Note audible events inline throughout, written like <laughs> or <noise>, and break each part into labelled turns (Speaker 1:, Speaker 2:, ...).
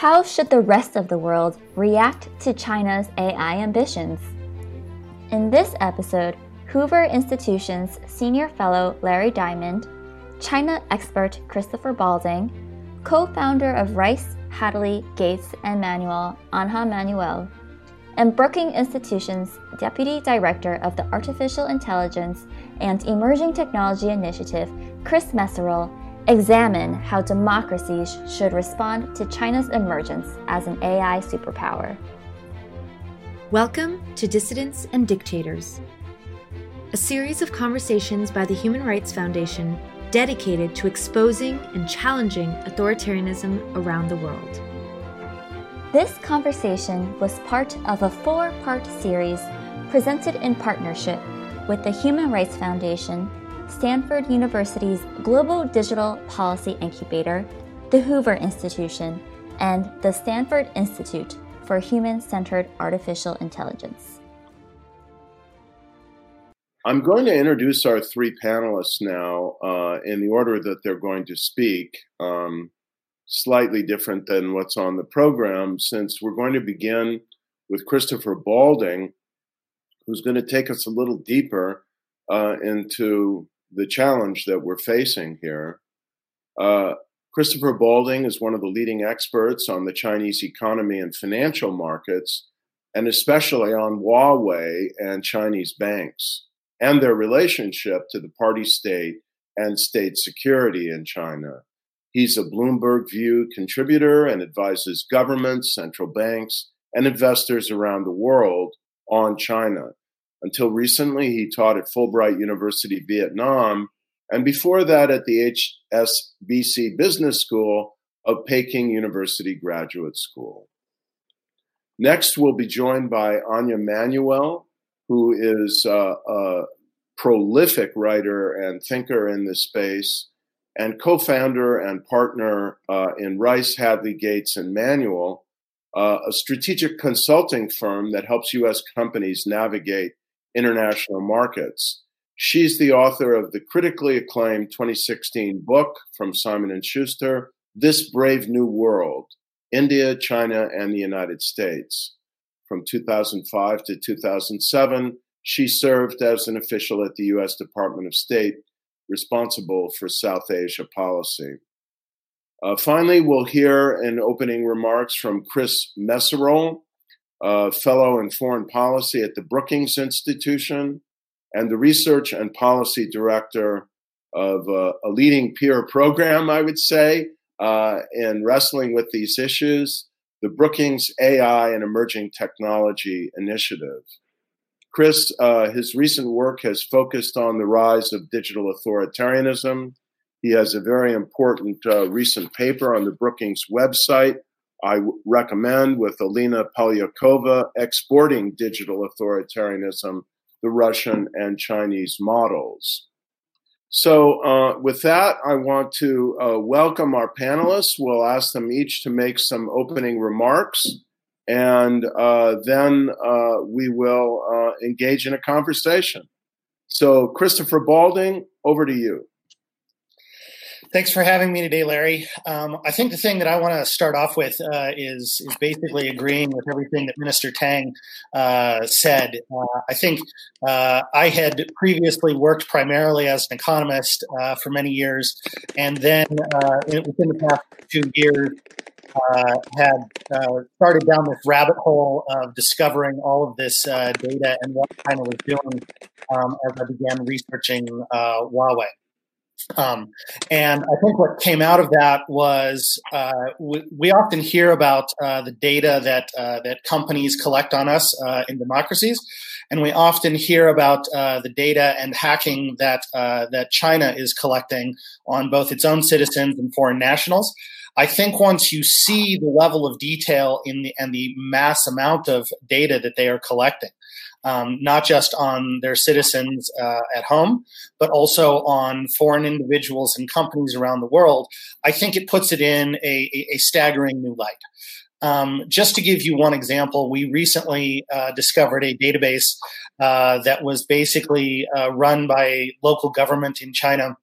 Speaker 1: How should the rest of the world react to China's AI ambitions? In this episode, Hoover Institution's Senior Fellow Larry Diamond, China expert Christopher Balding, co founder of Rice, Hadley, Gates, and Manuel, Anja Manuel, and Brookings Institution's Deputy Director of the Artificial Intelligence and Emerging Technology Initiative, Chris Meserole, examine how democracies should respond to China's emergence as an AI superpower.
Speaker 2: Welcome to Dissidents and Dictators, a series of conversations by the Human Rights Foundation dedicated to exposing and challenging authoritarianism around the world.
Speaker 1: This conversation was part of a four part series presented in partnership with the Human Rights Foundation Stanford University's Global Digital Policy Incubator, the Hoover Institution, and the Stanford Institute for Human Centered Artificial Intelligence.
Speaker 3: I'm going to introduce our three panelists now uh, in the order that they're going to speak, um, slightly different than what's on the program, since we're going to begin with Christopher Balding, who's going to take us a little deeper uh, into the challenge that we're facing here. Uh, Christopher Balding is one of the leading experts on the Chinese economy and financial markets, and especially on Huawei and Chinese banks and their relationship to the party state and state security in China. He's a Bloomberg View contributor and advises governments, central banks, and investors around the world on China. Until recently, he taught at Fulbright University, Vietnam, and before that at the HSBC Business School of Peking University Graduate School. Next, we'll be joined by Anja Manuel, who is uh, a prolific writer and thinker in this space, and co founder and partner uh, in Rice, Hadley, Gates, and Manuel, uh, a strategic consulting firm that helps U.S. companies navigate international markets. She's the author of the critically acclaimed 2016 book from Simon and Schuster, This Brave New World: India, China, and the United States. From 2005 to 2007, she served as an official at the US Department of State responsible for South Asia policy. Uh, finally, we'll hear an opening remarks from Chris Meserole, uh, fellow in foreign policy at the Brookings Institution, and the research and policy director of uh, a leading peer program, I would say, uh, in wrestling with these issues, the Brookings AI and Emerging Technology Initiative. Chris, uh, his recent work has focused on the rise of digital authoritarianism. He has a very important uh, recent paper on the Brookings website I recommend with Alina Polyakova exporting digital authoritarianism, the Russian and Chinese models. So, uh, with that, I want to uh, welcome our panelists. We'll ask them each to make some opening remarks, and uh, then uh, we will uh, engage in a conversation. So, Christopher Balding, over to you.
Speaker 4: Thanks for having me today, Larry. Um, I think the thing that I want to start off with uh, is is basically agreeing with everything that Minister Tang uh, said. Uh, I think uh, I had previously worked primarily as an economist uh, for many years, and then uh, within the past two years, had started down this rabbit hole of discovering all of this data and what China was doing um, as I began researching Huawei. Um, and I think what came out of that was uh, we, we, often hear about uh, the data that uh, that companies collect on us uh, in democracies, and we often hear about uh, the data and hacking that uh, that China is collecting on both its own citizens and foreign nationals. I think once you see the level of detail in the and the mass amount of data that they are collecting, um, not just on their citizens uh, at home, but also on foreign individuals and companies around the world, I think it puts it in a, a, staggering new light. Um, just to give you one example, we recently uh, discovered a database uh, that was basically uh, run by local government in China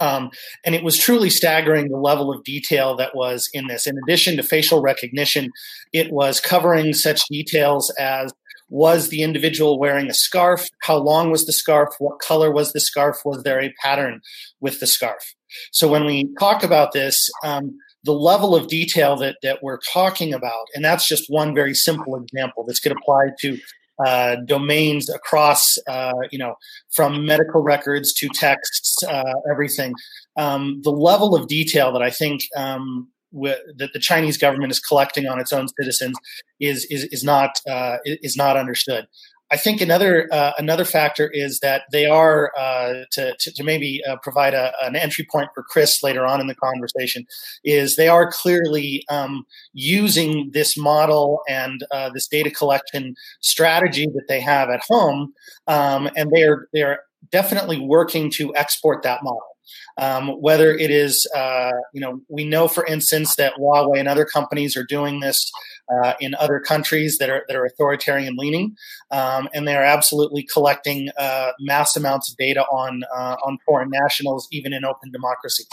Speaker 4: Um, and it was truly staggering the level of detail that was in this. In addition to facial recognition, it was covering such details as was the individual wearing a scarf? How long was the scarf? What color was the scarf? Was there a pattern with the scarf? So when we talk about this, um, the level of detail that, that we're talking about, and that's just one very simple example. This could apply to uh, domains across, uh, you know, from medical records to texts, uh, everything. Um, the level of detail that I think um, that the Chinese government is collecting on its own citizens is is, is not uh, is not understood. I think another uh, another factor is that they are uh, to, to, to maybe uh, provide a, an entry point for Chris later on in the conversation is they are clearly um, using this model and uh, this data collection strategy that they have at home, um, and they are they are definitely working to export that model. Um, whether it is, uh, you know, we know, for instance, that Huawei and other companies are doing this uh, in other countries that are that are authoritarian leaning, um, and they are absolutely collecting uh, mass amounts of data on uh, on foreign nationals, even in open democracies.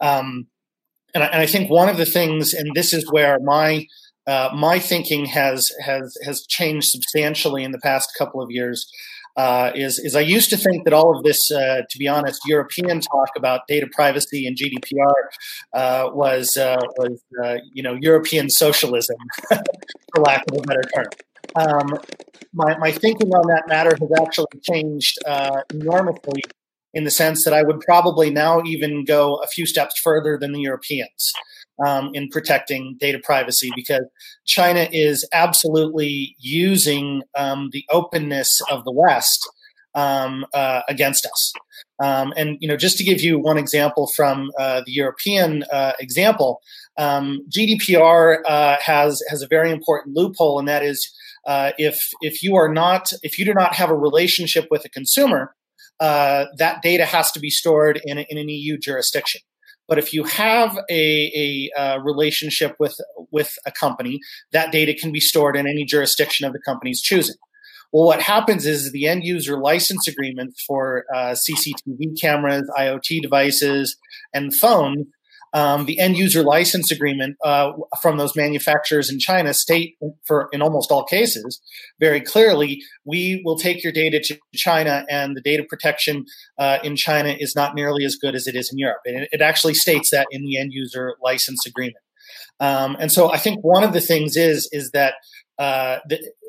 Speaker 4: Um, and, I, and I think one of the things, and this is where my uh, my thinking has has has changed substantially in the past couple of years uh, is is I used to think that all of this, uh, to be honest, European talk about data privacy and GDPR uh, was uh, was uh, you know European socialism, <laughs> for lack of a better term. Um, my my thinking on that matter has actually changed uh, enormously in the sense that I would probably now even go a few steps further than the Europeans um, in protecting data privacy because China is absolutely using um, the openness of the West um, uh, against us. Um, and you know, just to give you one example from uh, the European uh, example, um, GDPR uh, has has a very important loophole, and that is uh, if if you are not if you do not have a relationship with a consumer, uh, that data has to be stored in, in an EU jurisdiction. But if you have a, a uh, relationship with with a company, that data can be stored in any jurisdiction of the company's choosing. Well, what happens is the end user license agreement for uh, CCTV cameras, IoT devices, and phones um, the end user license agreement uh, from those manufacturers in China state for in almost all cases very clearly we will take your data to China and the data protection uh, in China is not nearly as good as it is in Europe. And it, actually states that in the end user license agreement. Um, and so I think one of the things is is that uh,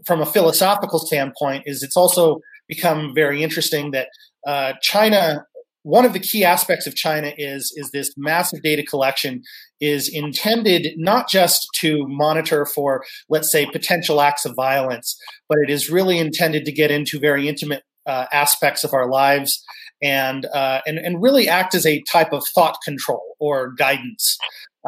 Speaker 4: from a philosophical standpoint is it's also become very interesting that uh, China one of the key aspects of China is is this massive data collection is intended not just to monitor for let's say potential acts of violence, but it is really intended to get into very intimate uh, aspects of our lives and uh, and and really act as a type of thought control or guidance.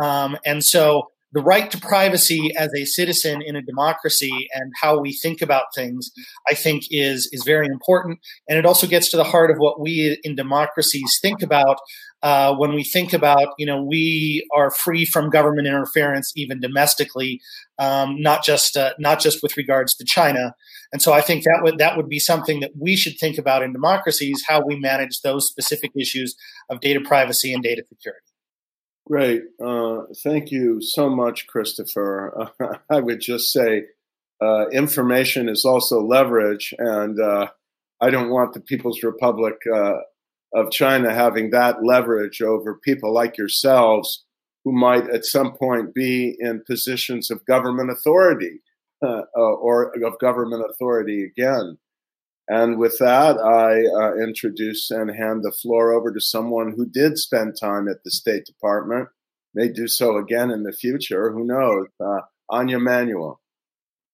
Speaker 4: Um, and so the right to privacy as a citizen in a democracy and how we think about things, I think is is very important, and it also gets to the heart of what we in democracies think about uh, when we think about you know we are free from government interference even domestically, um, not just uh, not just with regards to China. And so I think that would that would be something that we should think about in democracies how we manage those specific issues of data privacy and data security.
Speaker 3: Great. Uh, thank you so much, Christopher. Uh, <laughs> I would just say uh, information is also leverage, and uh, I don't want the People's Republic uh, of China having that leverage over people like yourselves who might at some point be in positions of government authority uh, or of government authority again. And with that, I uh, introduce and hand the floor over to someone who did spend time at the State Department, may do so again in the future. Who knows? Uh, Anja Manuel.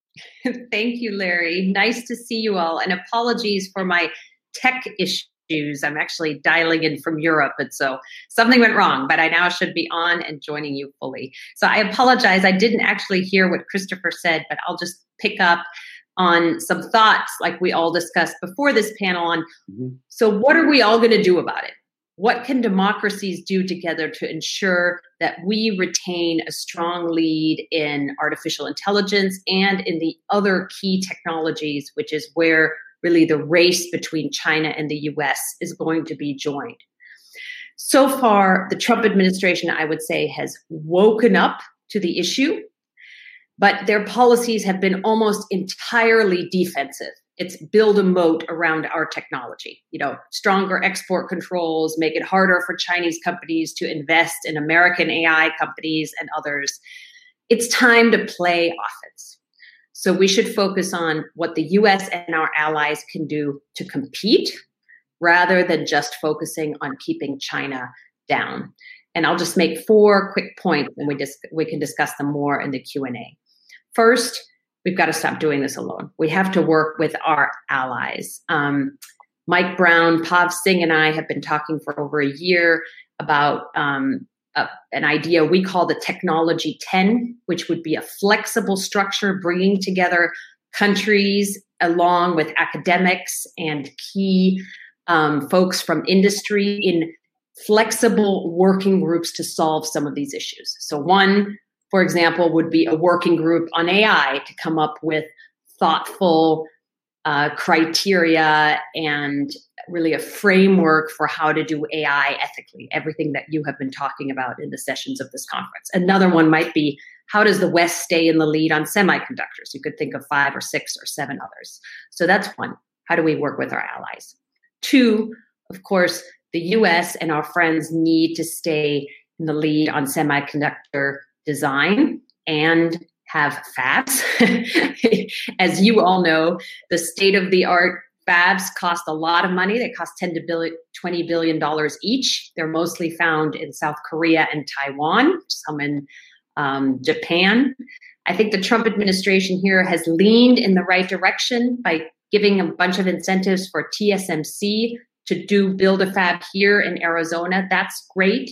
Speaker 3: <laughs>
Speaker 5: Thank you, Larry. Nice to see you all. And apologies for my tech issues. I'm actually dialing in from Europe. And so something went wrong, but I now should be on and joining you fully. So I apologize. I didn't actually hear what Christopher said, but I'll just pick up on some thoughts like we all discussed before this panel on mm-hmm. so what are we all going to do about it? What can democracies do together to ensure that we retain a strong lead in artificial intelligence and in the other key technologies which is where really the race between china and the us is going to be joined? So far, the Trump administration, I would say, has woken up to the issue, but their policies have been almost entirely defensive. It's build a moat around our technology. You know, stronger export controls, make it harder for Chinese companies to invest in American AI companies and others. It's time to play offense. So we should focus on what the US and our allies can do to compete rather than just focusing on keeping China down. And I'll just make four quick points and we dis- we can discuss them more in the Q&A. First, we've got to stop doing this alone. We have to work with our allies. Um, Mike Brown, Pav Singh, and I have been talking for over a year about um, a, an idea we call the Technology 10, which would be a flexible structure bringing together countries along with academics and key um, folks from industry in flexible working groups to solve some of these issues. So, one, for example, would be a working group on AI to come up with thoughtful uh, criteria and really a framework for how to do AI ethically, everything that you have been talking about in the sessions of this conference. Another one might be how does the West stay in the lead on semiconductors? You could think of five or six or seven others. So that's one. How do we work with our allies? Two, of course, the US and our friends need to stay in the lead on semiconductor design and have fabs. <laughs> As you all know, the state of the art fabs cost a lot of money. They cost 10 to billion, 20 billion dollars each. They're mostly found in South Korea and Taiwan, some in um, Japan. I think the Trump administration here has leaned in the right direction by giving a bunch of incentives for TSMC to do build a fab here in Arizona. That's great.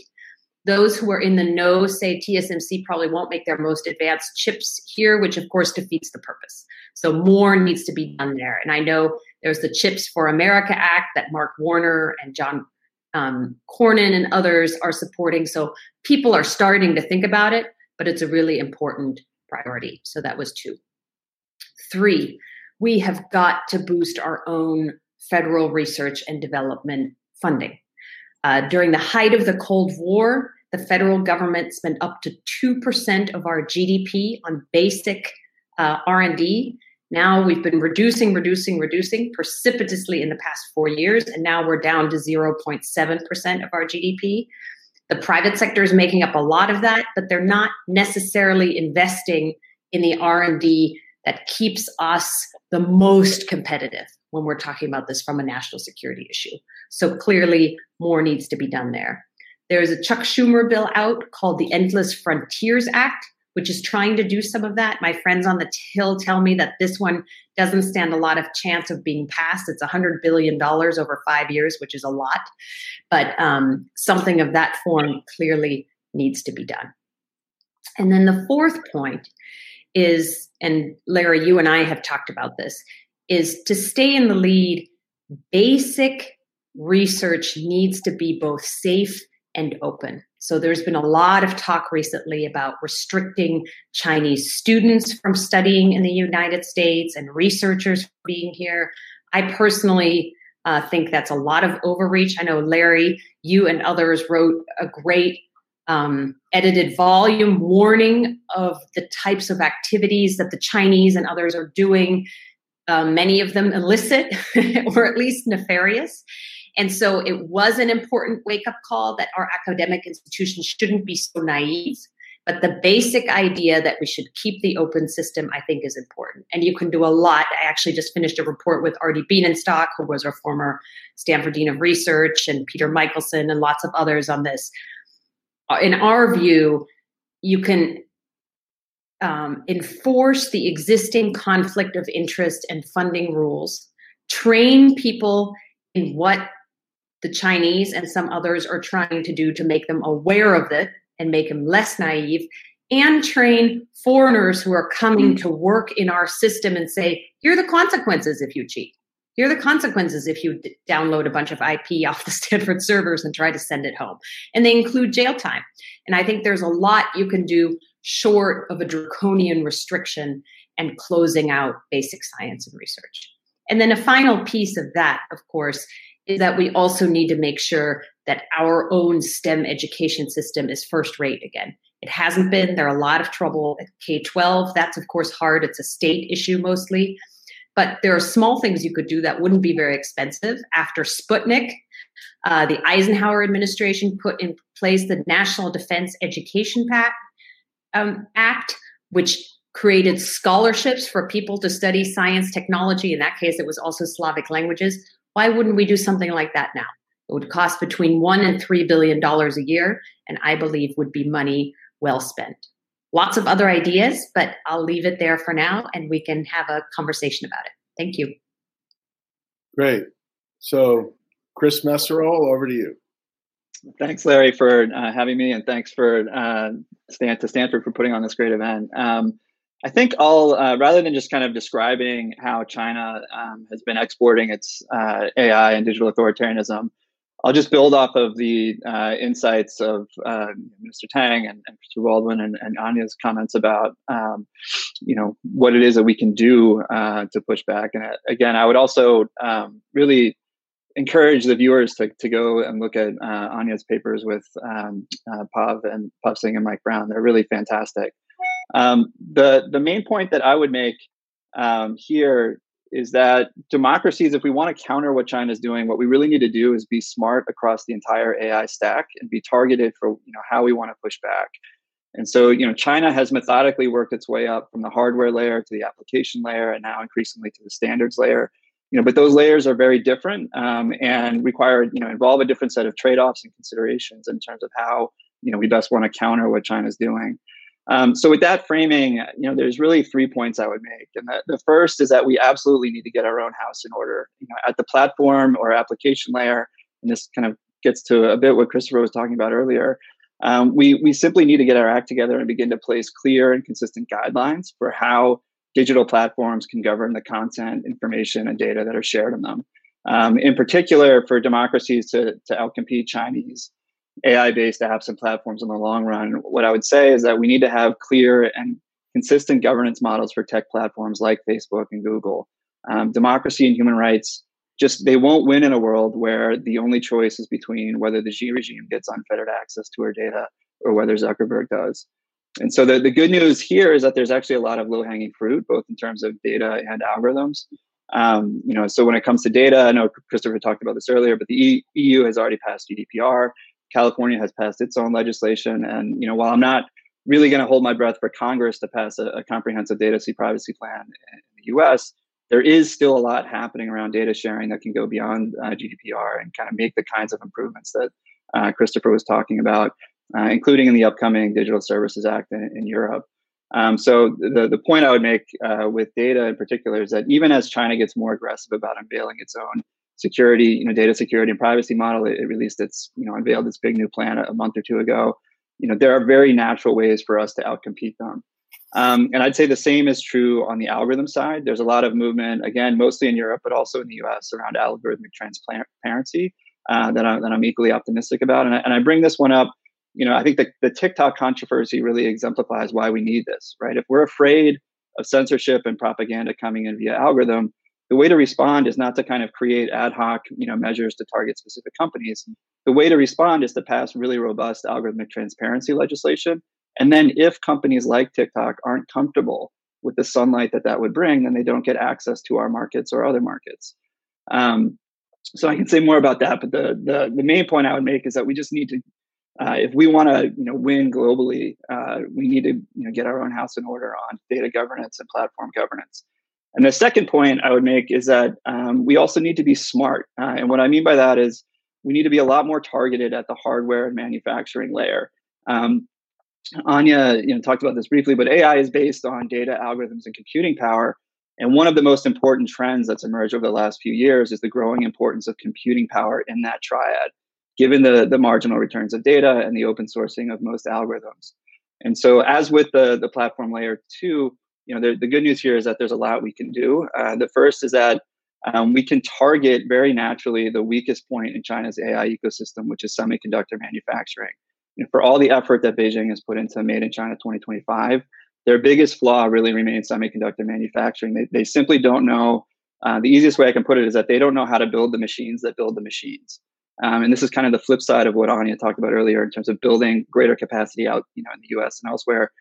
Speaker 5: Those who are in the know say TSMC probably won't make their most advanced chips here, which of course defeats the purpose. So more needs to be done there. And I know there's the Chips for America Act that Mark Warner and John um, Cornyn and others are supporting. So people are starting to think about it, but it's a really important priority. So that was two. Three, we have got to boost our own federal research and development funding. Uh, during the height of the Cold War, the federal government spent up to 2% of our GDP on basic uh, R&D. Now we've been reducing, reducing, reducing precipitously in the past four years, and now we're down to 0.7% of our GDP. The private sector is making up a lot of that, but they're not necessarily investing in the R&D that keeps us the most competitive when we're talking about this from a national security issue. So clearly, more needs to be done there. There's a Chuck Schumer bill out called the Endless Frontiers Act, which is trying to do some of that. My friends on the Hill tell me that this one doesn't stand a lot of chance of being passed. It's $100 billion over five years, which is a lot. But um, something of that form clearly needs to be done. And then the fourth point is, and Larry, you and I have talked about this, is to stay in the lead, basic research needs to be both safe and open. So there's been a lot of talk recently about restricting Chinese students from studying in the United States and researchers being here. I personally uh, think that's a lot of overreach. I know Larry, you and others wrote a great um, edited volume warning of the types of activities that the Chinese and others are doing, uh, many of them illicit <laughs> or at least nefarious. And so it was an important wake up call that our academic institutions shouldn't be so naive. But the basic idea that we should keep the open system, I think, is important. And you can do a lot. I actually just finished a report with Artie Bienenstock, who was our former Stanford Dean of Research, and Peter Michelson, and lots of others on this in our view, you can um, enforce the existing conflict of interest and funding rules, train people in what the Chinese and some others are trying to do to make them aware of it and make them less naive, and train foreigners who are coming to work in our system and say, here are the consequences if you cheat. Here are the consequences if you d- download a bunch of IP <laughs> off the Stanford servers and try to send it home. And they include jail time. And I think there's a lot you can do short of a draconian restriction and closing out basic science and research. And then a final piece of that, of course, is that we also need to make sure that our own STEM education system is first rate again. It hasn't been. There are a lot of trouble at K 12. That's, of course, hard. It's a state issue mostly. But there are small things you could do that wouldn't be very expensive. After Sputnik, uh, the Eisenhower administration put in place the National Defense Education Pact, um, Act, which created scholarships for people to study science, technology. In that case, it was also Slavic languages. Why wouldn't we do something like that now? It would cost between one and three billion dollars a year, and I believe would be money well spent. Lots of other ideas, but I'll leave it there for now, and we can have a conversation about it. Thank you.
Speaker 3: Great. So, Chris Meserole, over to you.
Speaker 6: Thanks, Larry, for uh, having me, and thanks for uh, Stan- to Stanford for putting on this great event. Um, I think I'll uh, rather than just kind of describing how China um, has been exporting its uh, AI and digital authoritarianism, I'll just build off of the uh, insights of uh, Mr. Tang and, and Mr. Balding and, and, Anja's comments about, um, you know, what it is that we can do to push back. And again, I would also um, really encourage the viewers to, to go and look at Anja's papers with um, Pav and Pav Singh and Mike Brown. They're really fantastic. Um, the the main point that I would make um, here is that democracies, if we want to counter what China is doing, what we really need to do is be smart across the entire AI stack and be targeted for you know how we want to push back. And so, you know, China has methodically worked its way up from the hardware layer to the application layer, and now increasingly to the standards layer. You know, but those layers are very different um, and require you know involve a different set of trade-offs and considerations in terms of how you know we best want to counter what China's doing. Um, so with that framing, you know, there's really three points I would make, and the, the first is that we absolutely need to get our own house in order, you know, at the platform or application layer. And this kind of gets to a bit what Christopher was talking about earlier. Um, we we simply need to get our act together and begin to place clear and consistent guidelines for how digital platforms can govern the content, information, and data that are shared in them. Um, in particular, for democracies to to outcompete Chinese AI based apps and platforms in the long run, what I would say is that we need to have clear and consistent governance models for tech platforms like Facebook and Google. Um, democracy and human rights just they won't win in a world where the only choice is between whether the Xi regime gets unfettered access to our data or whether Zuckerberg does. And so the, the good news here is that there's actually a lot of low hanging fruit, both in terms of data and algorithms. Um, you know, so when it comes to data, I know Christopher talked about this earlier, but the EU has already passed GDPR. California has passed its own legislation. And, you know, while I'm not really going to hold my breath for Congress to pass a, a comprehensive data privacy plan in the US, there is still a lot happening around data sharing that can go beyond uh, GDPR and kind of make the kinds of improvements that uh, Christopher was talking about, uh, including in the upcoming Digital Services Act in, in Europe. Um, so the, the point I would make uh, with data in particular is that even as China gets more aggressive about unveiling its own security, you know, data security and privacy model. It, it, released its, you know, unveiled its big new plan a, a, month or two ago. You know, there are very natural ways for us to outcompete them. Um, and I'd say the same is true on the algorithm side. There's a lot of movement, again, mostly in Europe, but also in the US around algorithmic transparency uh, that, I, that I'm equally optimistic about. And I, and I bring this one up, you know, I think the, the TikTok controversy really exemplifies why we need this, right? If we're afraid of censorship and propaganda coming in via algorithm, the way to respond is not to kind of create ad hoc you know measures to target specific companies. The way to respond is to pass really robust algorithmic transparency legislation. And then if companies like tiktok aren't comfortable with the sunlight that that would bring then they don't get access to our markets or other markets. Um, so i can say more about that but the, the, the main point i would make is that we just need to uh, if we want to you know win globally uh, we need to you know get our own house in order on data governance and platform governance and the second point I would make is that um, we also need to be smart. Uh, and what I mean by that is we need to be a lot more targeted at the hardware and manufacturing layer. Um, Anja, you know, talked about this briefly, but AI is based on data, algorithms, and computing power. And one of the most important trends that's emerged over the last few years is the growing importance of computing power in that triad, given the, the marginal returns of data and the open sourcing of most algorithms. And so, as with the, the platform layer two, you know, the, the good news here is that there's a lot we can do. Uh, the first is that um, we can target very naturally the weakest point in China's AI ecosystem, which is semiconductor manufacturing. You know, for all the effort that Beijing has put into Made in China 2025, their biggest flaw really remains semiconductor manufacturing. They, they simply don't know Uh, the easiest way I can put it is that they don't know how to build the machines that build the machines. Um, and this is kind of the flip side of what Anja talked about earlier in terms of building greater capacity out, you know, in the U.S. and elsewhere.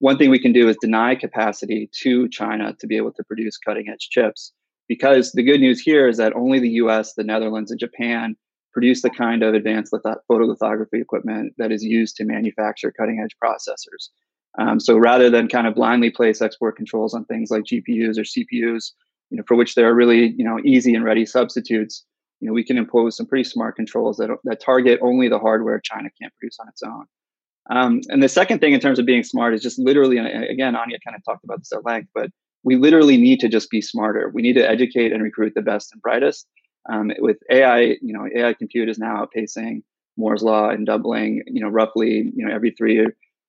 Speaker 6: One thing we can do is deny capacity to China to be able to produce cutting edge chips. Because the good news here is that only the U.S., the Netherlands, and Japan produce the kind of advanced litho- photolithography equipment that is used to manufacture cutting edge processors. Um, so rather than kind of blindly place export controls on things like GPUs or CPUs, you know, for which there are really you know easy and ready substitutes, you know, we can impose some pretty smart controls that that target only the hardware China can't produce on its own. Um, and the second thing in terms of being smart is just literally, and again, Anja kind of talked about this at length, but we literally need to just be smarter. We need to educate and recruit the best and brightest. Um, with AI, you know, AI compute is now outpacing Moore's law and doubling, you know, roughly, you know, every three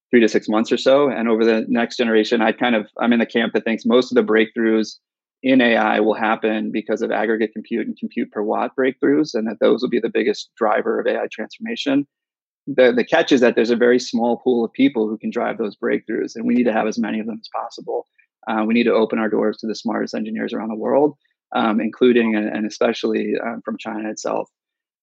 Speaker 6: three to six months or so. And over the next generation, I kind of I'm in the camp that thinks most of the breakthroughs in AI will happen because of aggregate compute and compute per watt breakthroughs, and that those will be the biggest driver of AI transformation. The, the catch is that there's a very small pool of people who can drive those breakthroughs, and we need to have as many of them as possible. Uh, we need to open our doors to the smartest engineers around the world, um, including and, and especially um, from China itself.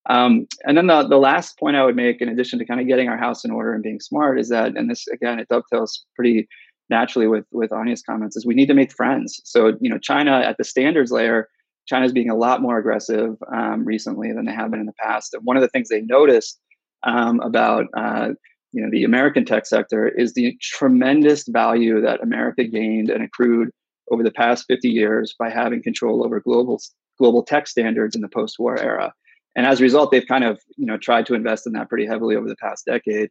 Speaker 6: Um, and then the, the last point I would make, in addition to kind of getting our house in order and being smart, is that, and this again, it dovetails pretty naturally with with Anja's comments, is we need to make friends. So you know, China at the standards layer, China's being a lot more aggressive um, recently than they have been in the past. And one of the things they noticed um, about uh, you know the American tech sector is the tremendous value that America gained and accrued over the past 50 years by having control over global global tech standards in the post-war era. And as a result, they've kind of you know tried to invest in that pretty heavily over the past decade,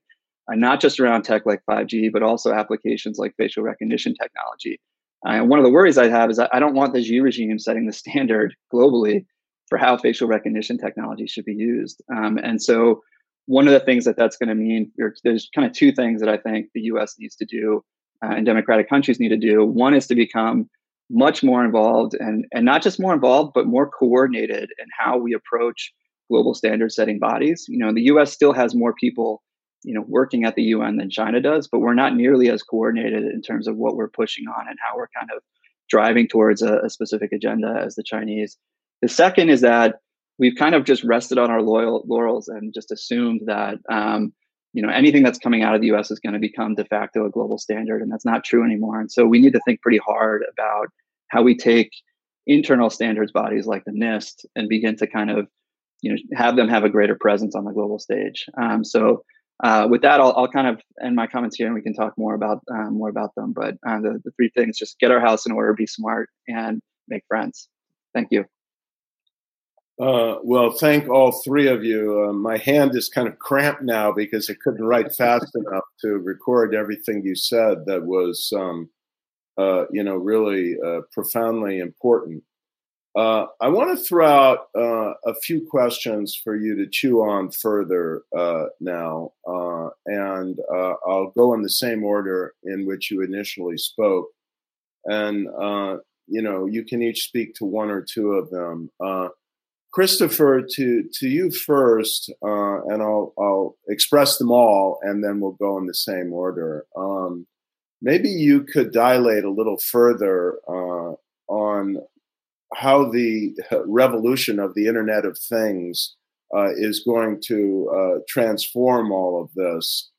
Speaker 6: uh, not just around tech like 5G, but also applications like facial recognition technology. Uh, and one of the worries I have is I don't want the Xi regime setting the <laughs> standard globally for how facial recognition technology should be used. Um, and so, one of the things that that's going to mean, there's kind of two things that I think the U.S. needs to do uh, and democratic countries need to do. One is to become much more involved and and not just more involved, but more coordinated in how we approach global standard setting bodies. You know, the US still has more people, you know, working at the UN than China does, but we're not nearly as coordinated in terms of what we're pushing on and how we're kind of driving towards a, a specific agenda as the Chinese. The second is that we've kind of just rested on our loyal laurels and just assumed that um, you know anything that's coming out of the US is going to become de facto a global standard and that's not true anymore and so we need to think pretty hard about how we take internal standards bodies like the NIST and begin to kind of you know have them have a greater presence on the global stage. Um, so uh, with that, I'll, I'll, kind of end my comments here, and we can talk more about um, more about them. But uh, the the three things: just get our house in order, be smart, and make friends. Thank you.
Speaker 3: Uh, well, thank all three of you. Uh, my hand is kind of cramped now because I couldn't write fast enough to record everything you said. That was, um, uh, you know, really uh, profoundly important. Uh, I want to throw out uh, a few questions for you to chew on further uh, now, uh, and uh, I'll go in the same order in which you initially spoke, and uh, you know you can each speak to one or two of them. Christopher, to to you first, and I'll I'll express them all, and then we'll go in the same order. Um, maybe you could dilate a little further on how the revolution of the Internet of Things uh, is going to uh, transform all of this.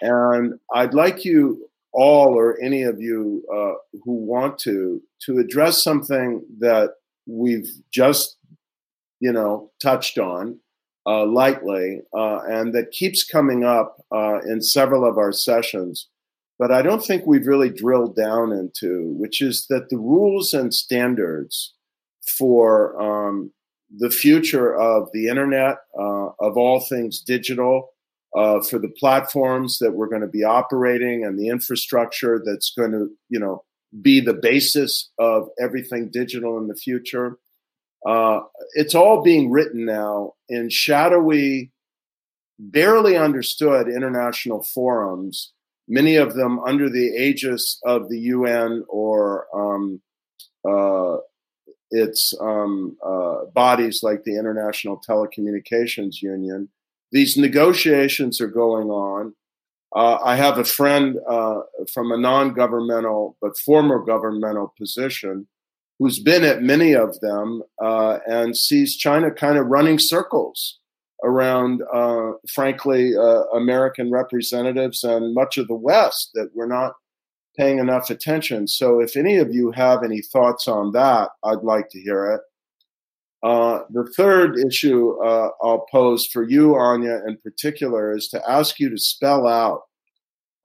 Speaker 3: And I'd like you all, or any of you uh, who want to, to address something that we've just, you know, touched on uh, lightly, uh, and that keeps coming up uh, in several of our sessions but I don't think we've really drilled down into, which is that the rules and standards for um, the future of the internet, uh, of all things digital, uh, for the platforms that we're going to be operating and the infrastructure that's going to, you know, be the basis of everything digital in the future. Uh, it's all being written now in shadowy, barely understood international forums, many of them under the aegis of the UN or um, uh, its um, uh, bodies like the International Telecommunications Union. These negotiations are going on. Uh, I have a friend uh, from a non governmental but former governmental position who's been at many of them uh, and sees China kind of running circles around, uh, frankly, uh, American representatives and much of the West that we're not paying enough attention. So, if any of you have any thoughts on that, I'd like to hear it. Uh, the third issue uh, I'll pose for you, Anja, in particular, is to ask you to spell out,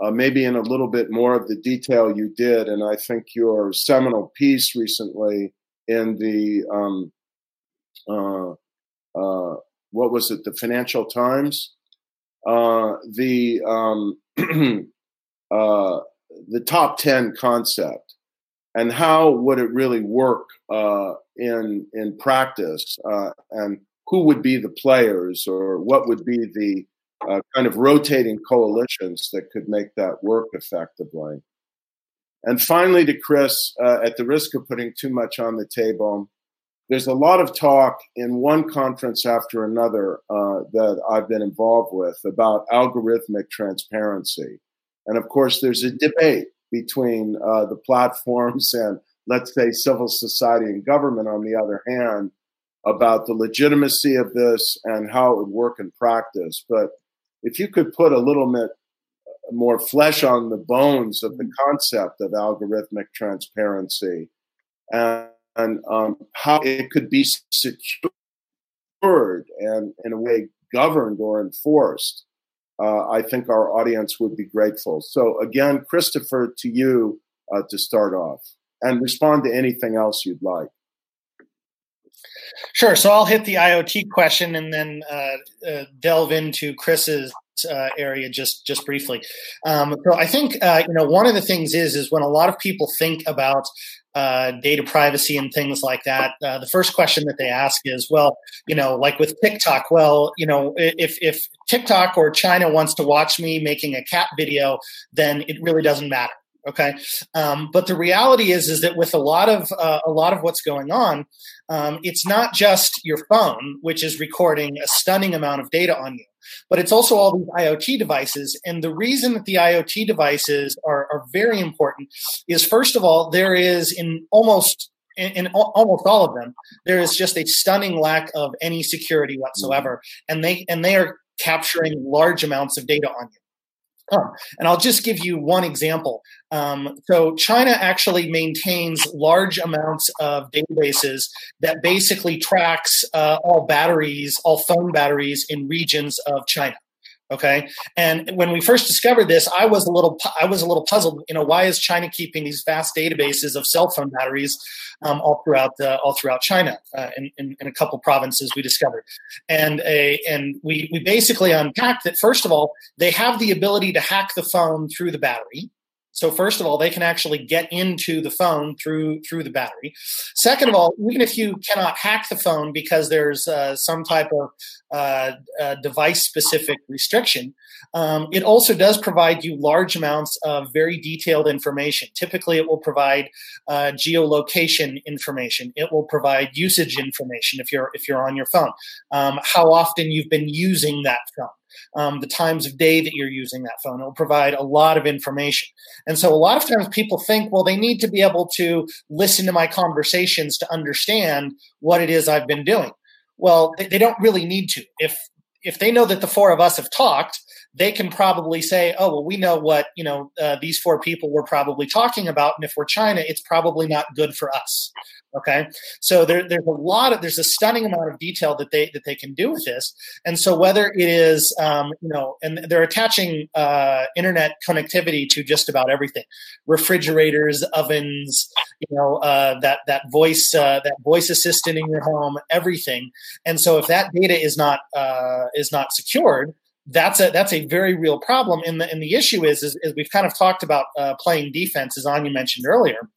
Speaker 3: uh, maybe in a little bit more of the detail you did, and I think your seminal piece recently in the um, uh, uh, what was it, the Financial Times, uh, the um, <clears throat> the top ten concept, and how would it really work in in practice, uh, and who would be the players, or what would be the uh, kind of rotating coalitions that could make that work effectively. And finally, to Chris, uh, at the risk of putting too much on the table, there's a lot of talk in one conference after another uh, that I've been involved with about algorithmic transparency. And of course, there's a debate between uh, the platforms and let's say, civil society and government, on the other hand, about the legitimacy of this and how it would work in practice. But if you could put a little bit more flesh on the bones of the concept of algorithmic transparency and, and um, how it could be secured and, in a way, governed or enforced, uh, I think our audience would be grateful. So, again, Christopher, to you uh, to start off and respond to anything else you'd like.
Speaker 4: Sure. So I'll hit the IoT question and then uh, uh, delve into Chris's uh, area just just briefly. Um, so I think uh, you know one of the things is is when a lot of people think about uh, data privacy and things like that, uh, the first question that they ask is, well, you know, like with TikTok, well, you know, if if TikTok or China wants to watch me making a cat video, then it really doesn't matter okay? Um, but the reality is is that with a lot of uh, a lot of what's going on um, it's not just your phone which is recording a stunning amount of data on you but it's also all these iot devices. And the reason that the iot devices are, are very important is first of all there is in almost in, in, almost all of them there is just a stunning lack of any security whatsoever. And they and they are capturing large amounts of data on you and I'll just give you one example. Um, so, China actually maintains large amounts of databases that basically tracks uh, all batteries, all phone batteries in regions of China. Okay, and when we first discovered this, I was a little I was a little puzzled. You know, why is China keeping these vast databases of cell phone batteries um, all throughout uh, all throughout China uh, in, in, in, a couple provinces we discovered, and a and we we basically unpacked that. First of all, they have the ability to hack the phone through the battery. So first of all, they can actually get into the phone through through the battery. Second of all, even if you cannot hack the phone because there's uh, some type of uh, uh, device specific restriction, um, it also does provide you large amounts of very detailed information. Typically, it will provide uh, geolocation information. It will provide usage information if you're if you're on your phone, um, how often you've been using that phone um, the times of day that you're using that phone. It'll provide a lot of information. And so a lot of times people think, well, they need to be able to listen to my conversations to understand what it is I've been doing. Well, they, they don't really need to. If if they know that the four of us have talked, they can probably say, "Oh, well, we know what you know. Uh, these four people were probably talking about, and if we're China, it's probably not good for us." Okay, so there, there's a lot of there's a stunning amount of detail that they that they can do with this, and so whether it is um, you know, and they're attaching uh, internet connectivity to just about everything, refrigerators, ovens, you know, uh, that that voice uh, that voice assistant in your home, everything, and so if that data is not uh, is not secured, that's a that's a very real problem. And the and the issue is is, is we've kind of talked about uh, playing defense, as Anja mentioned earlier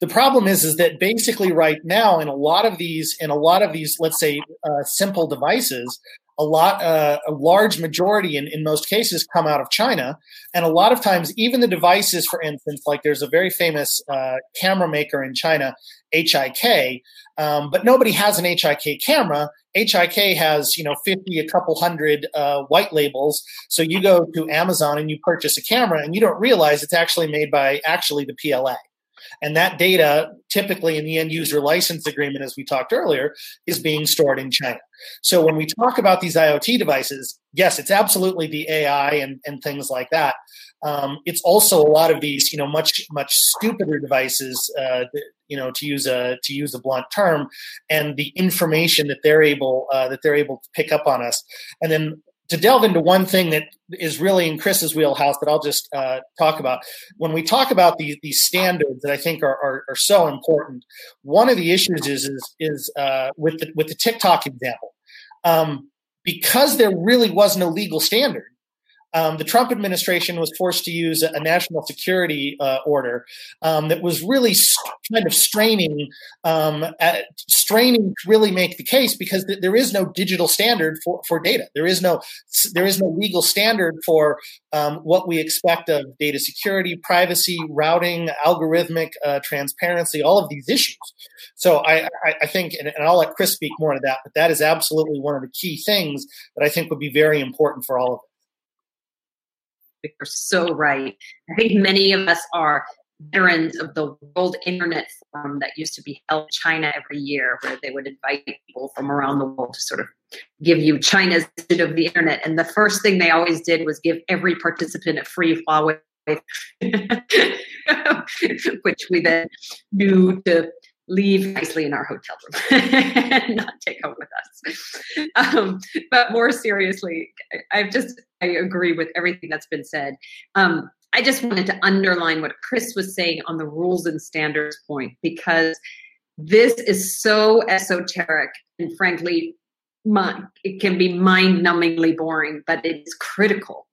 Speaker 4: the problem is, is that basically right now, in a lot of these, in a lot of these, let's say, uh, simple devices, a lot, uh, a large majority, in, in most cases, come out of China, and a lot of times, even the devices, for instance, like there's a very famous uh, camera maker in China, HIK, um, but nobody has an HIK camera. HIK has, you know, 50, a couple hundred uh, white labels. So you go to Amazon and you purchase a camera and you don't realize it's actually made by actually the PLA. And that data, typically in the end user license agreement, as we talked earlier, is being stored in China. So when we talk about these IoT devices, yes, it's absolutely the AI and, and things like that. Um, it's also a lot of these, you know, much much stupider devices, uh, you know, to use a to use a blunt term, and the information that they're able uh, that they're able to pick up on us. And then to delve into one thing that is really in Chris's wheelhouse that I'll just uh, talk about. When we talk about these, standards that I think are, are, are, so important, one of the issues is is, is uh, with the, with the TikTok example, um, because there really was no legal standard um, the Trump administration was forced to use a, national security uh, order um, that was really st- kind of straining, um, at, straining to really make the case because th- there is no digital standard for, for data. There is no there is no legal standard for um, what we expect of data security, privacy, routing, algorithmic uh, transparency, all of these issues. So I, I, I think, and, and I'll let Chris speak more to that, but that is absolutely one of the key things that I think would be very important for all of us.
Speaker 5: You're so right. I think many of us are veterans of the World Internet Forum that used to be held in China every year, where they would invite people from around the world to sort of give you China's vision of the internet. And the first thing they always did was give every participant a free Huawei, <laughs> which we then knew to leave nicely in our hotel room <laughs> and not take home with us. Um, but more seriously, I, have just I agree with everything that's been said. Um, I just wanted to underline what Chris was saying on the rules and standards point because this is so esoteric and frankly, my, it can be mind-numbingly boring, but it's critical.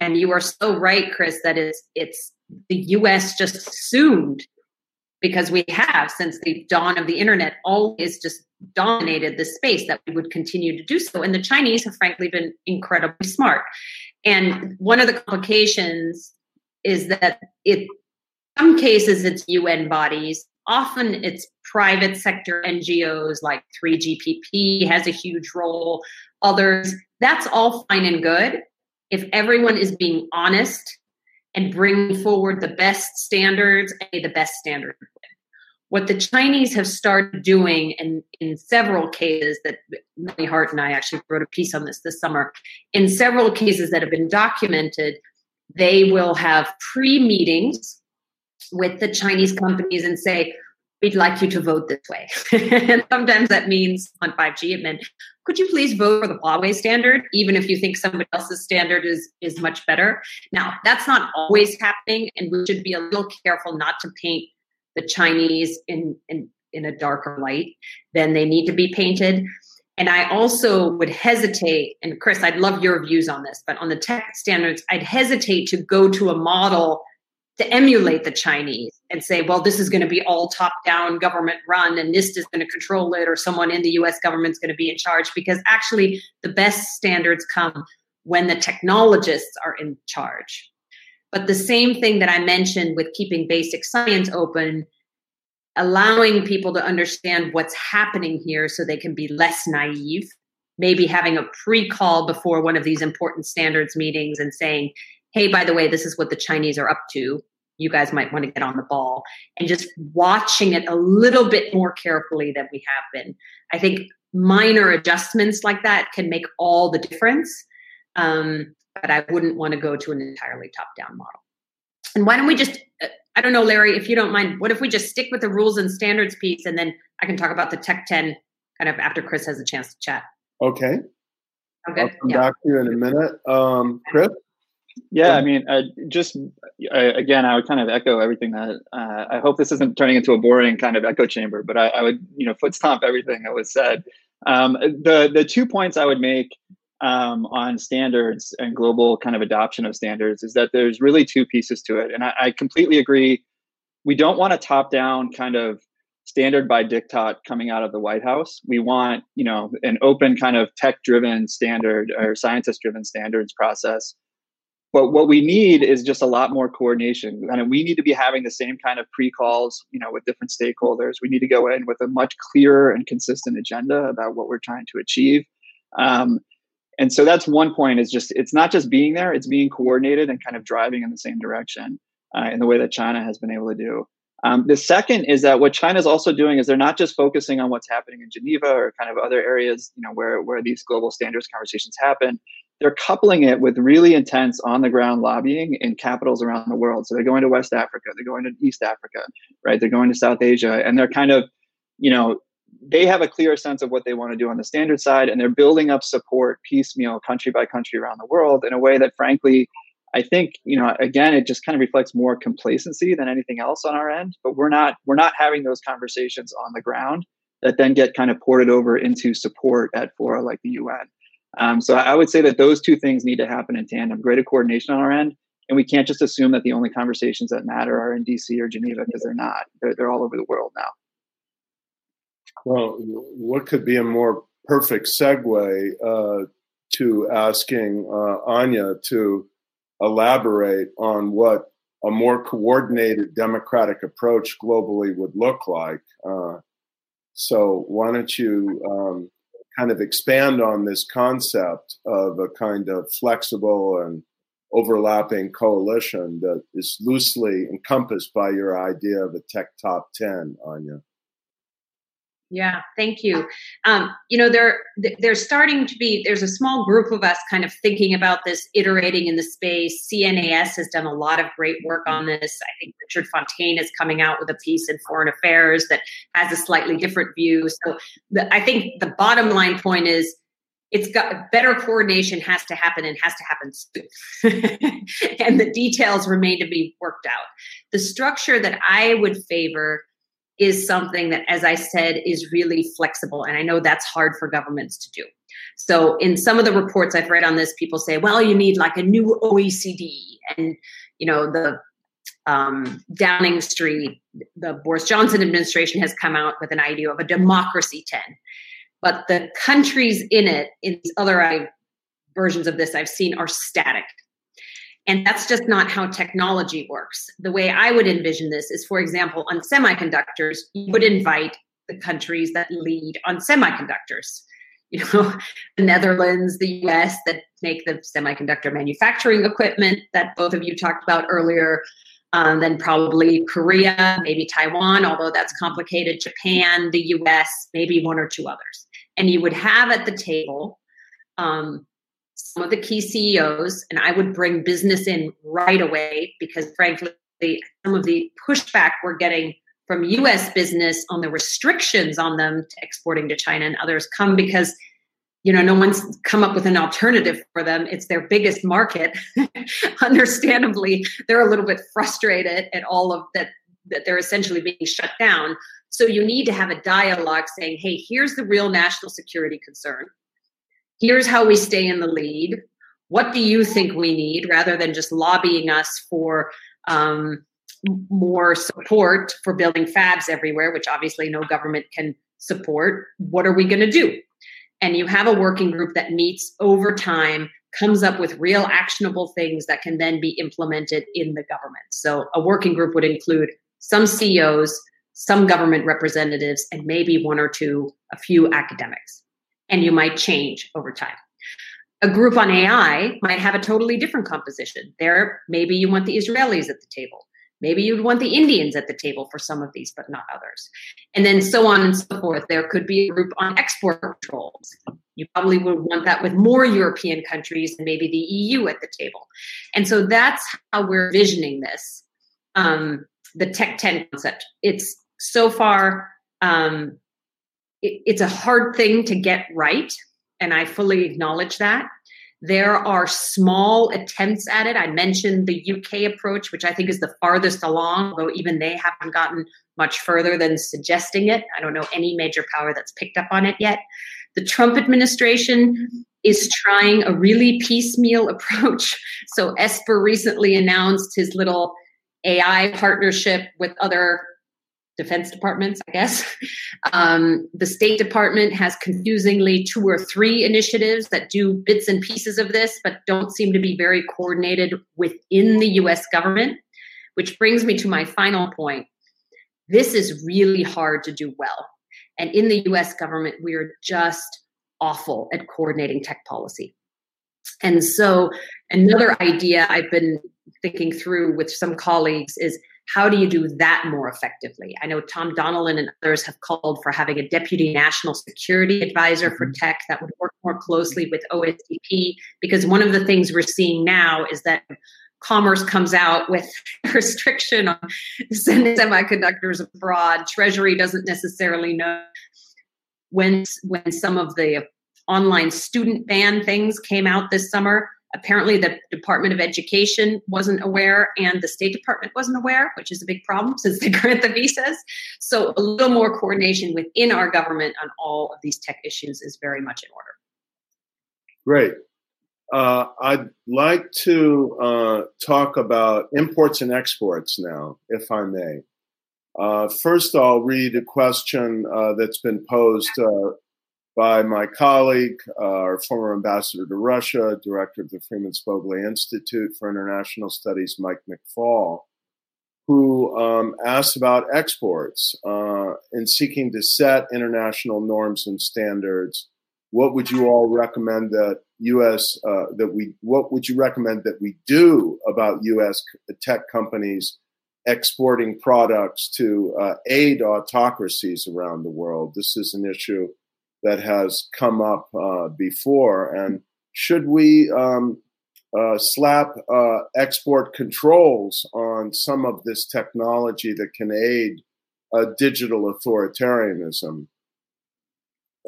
Speaker 5: And you are so right, Chris, that it's it's the U.S. just assumed because we have since the dawn of the internet always just dominated the space that we would continue to do so. And the chinese have frankly been incredibly smart. And one of the complications is that it some cases it's un bodies. Often it's private sector ngos like 3gpp has a huge role. Others that's all fine and good. If everyone is being honest and bring forward the best standards and the best standard. What the Chinese have started doing, and in several cases that Melanie Hart and I actually wrote a piece on this this summer, in several cases that have been documented, they will have pre meetings with the Chinese companies and say, we'd like you to vote this way. <laughs> and sometimes that means on 5G, it meant, could you please vote for the Huawei standard, even if you think somebody else's standard is, is much better? Now, that's not always happening, and we should be a little careful not to paint the Chinese in, in, in a darker light than they need to be painted. And I also would hesitate, and Chris, I'd love your views on this, but on the tech standards, I'd hesitate to go to a model to emulate the Chinese and say, well, this is going to be all top down government run and NIST is going to control it or someone in the US government is going to be in charge because actually the best standards come when the technologists are in charge. But the same thing that I mentioned with keeping basic science open, allowing people to understand what's happening here so they can be less naive, maybe having a pre call before one of these important standards meetings and saying, hey, by the way, this is what the Chinese are up to. You guys might want to get on the ball and just watching it a little bit more carefully than we have been. I think minor adjustments like that can make all the difference. Um, but I wouldn't want to go to an entirely top down model. And why don't we just, uh, I don't know, Larry, if you don't mind, what if we just stick with the rules and standards piece and then I can talk about the Tech 10 kind of after Chris has a chance to chat?
Speaker 3: Okay.
Speaker 5: Okay.
Speaker 3: I'll come yeah. back to you in a minute. Um, Chris?
Speaker 6: Yeah, I mean, uh, just uh, again, I would kind of echo everything that uh, I hope this isn't turning into a boring kind of echo chamber, but I, I would, you know, foot stomp everything that was said. Um, the the two points I would make um, on standards and global kind of adoption of standards is that there's really two pieces to it, and I, I completely agree. We don't want a top down kind of standard by diktat coming out of the White House. We want, you know, an open kind of tech driven standard or scientist driven standards process but what we need is just a lot more coordination. And we need to be having the same kind of pre-calls, you know, with different stakeholders. We need to go in with a much clearer and consistent agenda about what we're trying to achieve. Um, and so that's one point is just it's not just being there, it's being coordinated and kind of driving in the same direction uh, in the way that China has been able to do. Um, the second is that what China is also doing is they're not just focusing on what's happening in Geneva or kind of other areas, you know, where where these global standards conversations happen. They're coupling it with really intense on the ground lobbying in capitals around the world. So they're going to West Africa, they're going to East Africa, right? They're going to South Asia, and they're kind of, you know, they have a clear sense of what they want to do on the standard side, and they're building up support piecemeal, country by country around the world in a way that, frankly, I think you know again it just kind of reflects more complacency than anything else on our end. But we're not we're not having those conversations on the ground that then get kind of ported over into support at fora like the UN. Um, so I would say that those two things need to happen in tandem: greater coordination on our end, and we can't just assume that the only conversations that matter are in DC or Geneva because they're not. They're, they're all over the world now.
Speaker 3: Well, what could be a more perfect segue uh, to asking uh, Anja to elaborate on what a more coordinated democratic approach globally would look like. Uh, so, why don't you um, kind of expand on this concept of a kind of flexible and overlapping coalition that is loosely encompassed by your idea of a tech top 10, Anja?
Speaker 5: Yeah, thank you. Um, you know, there there's starting to be there's a small group of us kind of thinking about this, iterating in the space. CNAS has done a lot of great work on this. I think Richard Fontaine is coming out with a piece in Foreign Affairs that has a slightly different view. So the, I think the bottom line point is it's got better coordination has to happen and has to happen soon. <laughs> and the details remain to be worked out. The structure that I would favor is something that, as I said, is really flexible. And I know that's hard for governments to do. So, in some of the reports I've read on this, people say, well, you need like a new OECD. And, you know, the um, Downing Street, the Boris Johnson administration has come out with an idea of a democracy 10. But the countries in it, in other versions of this I've seen, are static. And that's just not how technology works. The way I would envision this is, for example, on semiconductors, you would invite the countries that lead on semiconductors. <laughs> You know, the Netherlands, the US that make the semiconductor manufacturing equipment that both of you talked about earlier. Um, then probably Korea, maybe Taiwan, although that's complicated, Japan, the US, maybe one or two others. And you would have at the table um, some of the key CEOs, and I would bring business in right away because, frankly, some of the pushback we're getting from US business on the restrictions on them to exporting to China and others come because you know no one's come up with an alternative for them. It's their biggest market. <laughs> Understandably they're a little bit frustrated at all of that that they're essentially being shut down. So you need to have a dialogue saying hey here's the real national security concern here's how we stay in the lead. What do you think we need rather than just lobbying us for um, more support for building fabs everywhere, which obviously no government can support? What are we going to do? And you have a working group that meets over time, comes up with real actionable things that can then be implemented in the government. So a working group would include some CEOs, some government representatives, and maybe one or two, a few academics and you might change over time. A group on AI might have a totally different composition. There, maybe you want the Israelis at the table. Maybe you'd want the Indians at the table for some of these, but not others. And then so on and so forth. There could be a group on export controls. You probably would want that with more European countries and maybe the EU at the table. And so that's how we're visioning this um, the Tech 10 concept. It's so far um, it, it's a hard thing to get right, and I fully acknowledge that. There are small attempts at it. I mentioned the UK approach, which I think is the farthest along, though even they haven't gotten much further than suggesting it. I don't know any major power that's picked up on it yet. The Trump administration is trying a really piecemeal <laughs> approach. So Esper recently announced his little AI partnership with other defense departments, I guess. <laughs> Um, the State Department has confusingly two or three initiatives that do bits and pieces of this, but don't seem to be very coordinated within the US government, which brings me to my final point. This is really hard to do well. And in the US government, we are just awful at coordinating tech policy. And so, another idea I've been thinking through with some colleagues is how do you do that more effectively? I know Tom Donilon and others have called for having a deputy national security advisor for mm-hmm. tech that would work more closely with OSTP, because one of the things we're seeing now is that commerce comes out with <laughs> restriction on sending semiconductors abroad. Treasury doesn't necessarily know when when some of the online student ban things came out this summer apparently the department of education wasn't aware and the state department wasn't aware which is a big problem since they <laughs> grant the visas so a little more coordination within our government on all of these tech issues is very much in order.
Speaker 3: Great. Uh, i'd like to uh, talk about imports and exports now if i may. Uh, first i'll read a question uh, that's been posed uh, by my colleague, uh, our former ambassador to Russia, director of the Freeman Spogli Institute for International Studies, Mike McFaul, who um, asked about exports uh, in seeking to set international norms and standards. What would you all recommend that U.S. Uh, that we? What would you recommend that we do about U.S. tech companies exporting products to uh, aid autocracies around the world? This is an issue that has come up uh, before. And should we um, uh, slap uh, export controls on some of this technology that can aid digital authoritarianism?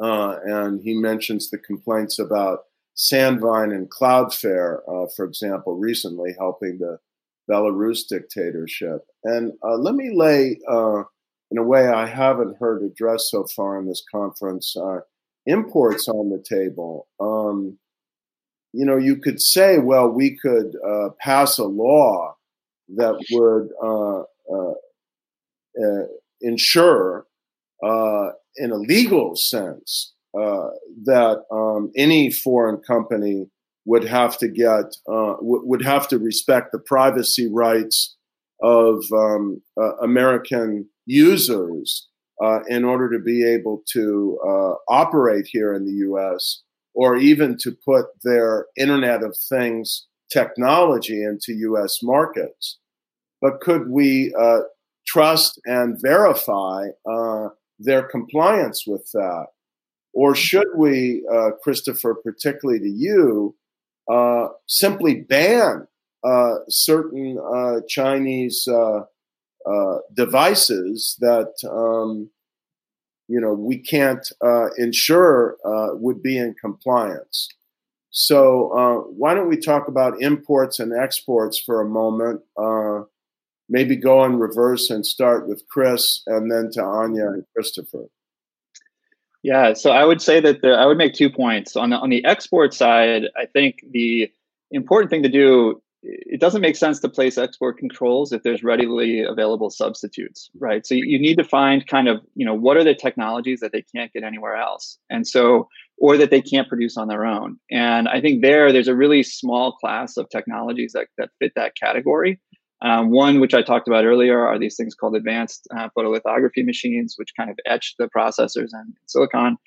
Speaker 3: Uh, and he mentions the complaints about Sandvine and Cloudflare, uh, for example, recently helping the Belarus dictatorship. And uh, let me lay in a way I haven't heard addressed so far in this conference, uh, imports on the table. Um, you know, you could say, well, we could uh, pass a law that would uh, uh, uh ensure, uh, in a legal sense, that um, any foreign company would have to get w- would have to respect the privacy rights of um, American users uh, in order to be able to uh, operate here in the US or even to put their Internet of Things technology into US markets. But could we uh, trust and verify uh, their compliance with that? Or should we, uh, Christopher, particularly to you, uh, simply ban certain Chinese uh, devices that um, you know we can't uh, ensure uh, would be in compliance. So uh, why don't we talk about imports and exports for a moment? Uh, maybe go in reverse and start with Chris, and then to Anja and Christopher.
Speaker 6: Yeah, so I would say that the, I would make two points on the on the export side. I think the important thing to do it doesn't make sense to place export controls if there's readily available substitutes right? So you need to find kind of you know what are the technologies that they can't get anywhere else and so or that they can't produce on their own. And i think there there's a really small class of technologies that, that fit that category. Um, one which i talked about earlier are these things called advanced uh, photolithography machines which kind of etch the processors and silicon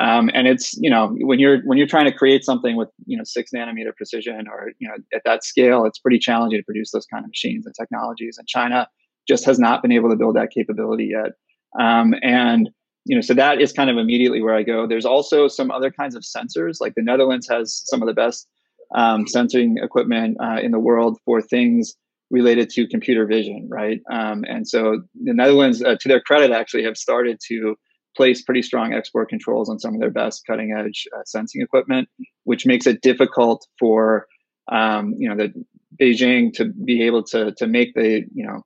Speaker 6: um, and it's you know when you're when you're trying to create something with you know six nanometer precision or you know at that scale, it's pretty challenging to produce those kind of machines and technologies. And China just has not been able to build that capability yet. Um, and you know, so that is kind of immediately where I go. There's also some other kinds of sensors, like the Netherlands has some of the best um, sensing equipment uh, in the world for things related to computer vision, right? Um, and so the Netherlands, uh, to their credit, actually have started to place pretty strong export controls on some of their best cutting edge uh, sensing equipment, which makes it difficult for um, you know the Beijing to be able to to make the you know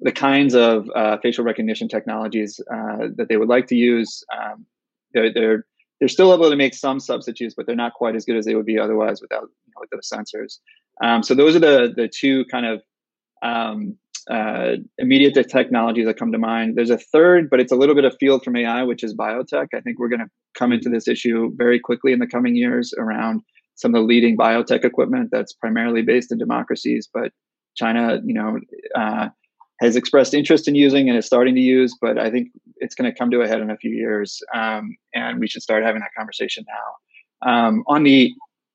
Speaker 6: the kinds of uh, facial recognition technologies uh, that they would like to use. Um, they're, they're they're still able to make some substitutes, but they're not quite as good as they would be otherwise without you know, with those sensors. Um, so those are the the two kind of um, uh, immediate technologies that come to mind. There's a third, but it's a little bit of field from AI, which is biotech. I think we're going to come into this issue very quickly in the coming years around some of the leading biotech equipment that's primarily based in democracies, but China, you know, uh, has expressed interest in using and is starting to use. But I think it's going to come to a head in a few years, um, and we should start having that conversation now. Um, on the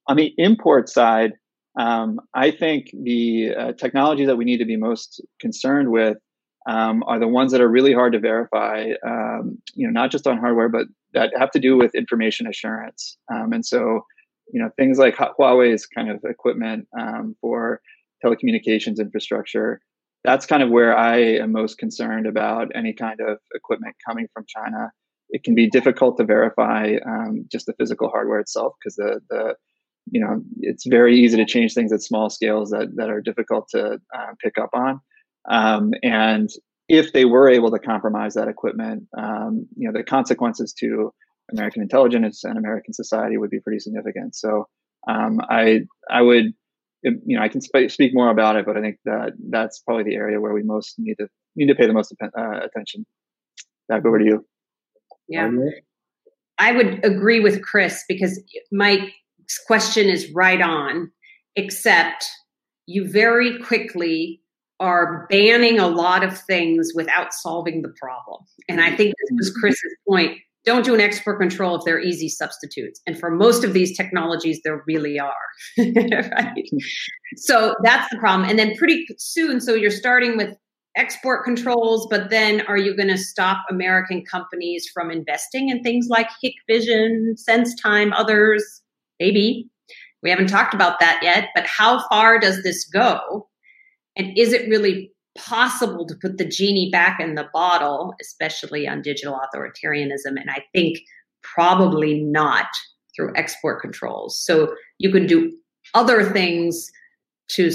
Speaker 6: on the import side, um, I think the uh, technology that we need to be most concerned with um, are the ones that are really hard to verify. Um, you know, not just on hardware, but that have to do with information assurance. Um, and so, you know, things like Huawei's kind of equipment um, for telecommunications infrastructure. That's kind of where I am most concerned about any kind of equipment coming from China. It can be difficult to verify um, just the physical hardware itself because the the you know it's very easy to change things at small scales that that are difficult to uh, pick up on. Um, and if they were able to compromise that equipment, um, you know, the consequences to American intelligence and American society would be pretty significant. So um, I I would you know I can sp- speak more about it, but I think that that's probably the area where we most need to need to pay the most uh, attention. Back over to you.
Speaker 5: Yeah, I would agree with Chris because my question is right on, except you very quickly are banning a lot of things without solving the problem. And I think this was mm-hmm. Chris's point. Don't do an export control if they're easy substitutes. And for most of these technologies, there really are. <laughs> right? So that's the problem. And then pretty soon, so you're starting with export controls, but then are you going to stop American companies from investing in things like Hikvision, SenseTime, others? Maybe. We haven't talked about that yet, but how far does this go? And is it really possible to put the genie back in the bottle, especially on digital authoritarianism? And I think probably not through export controls. So you can do other things to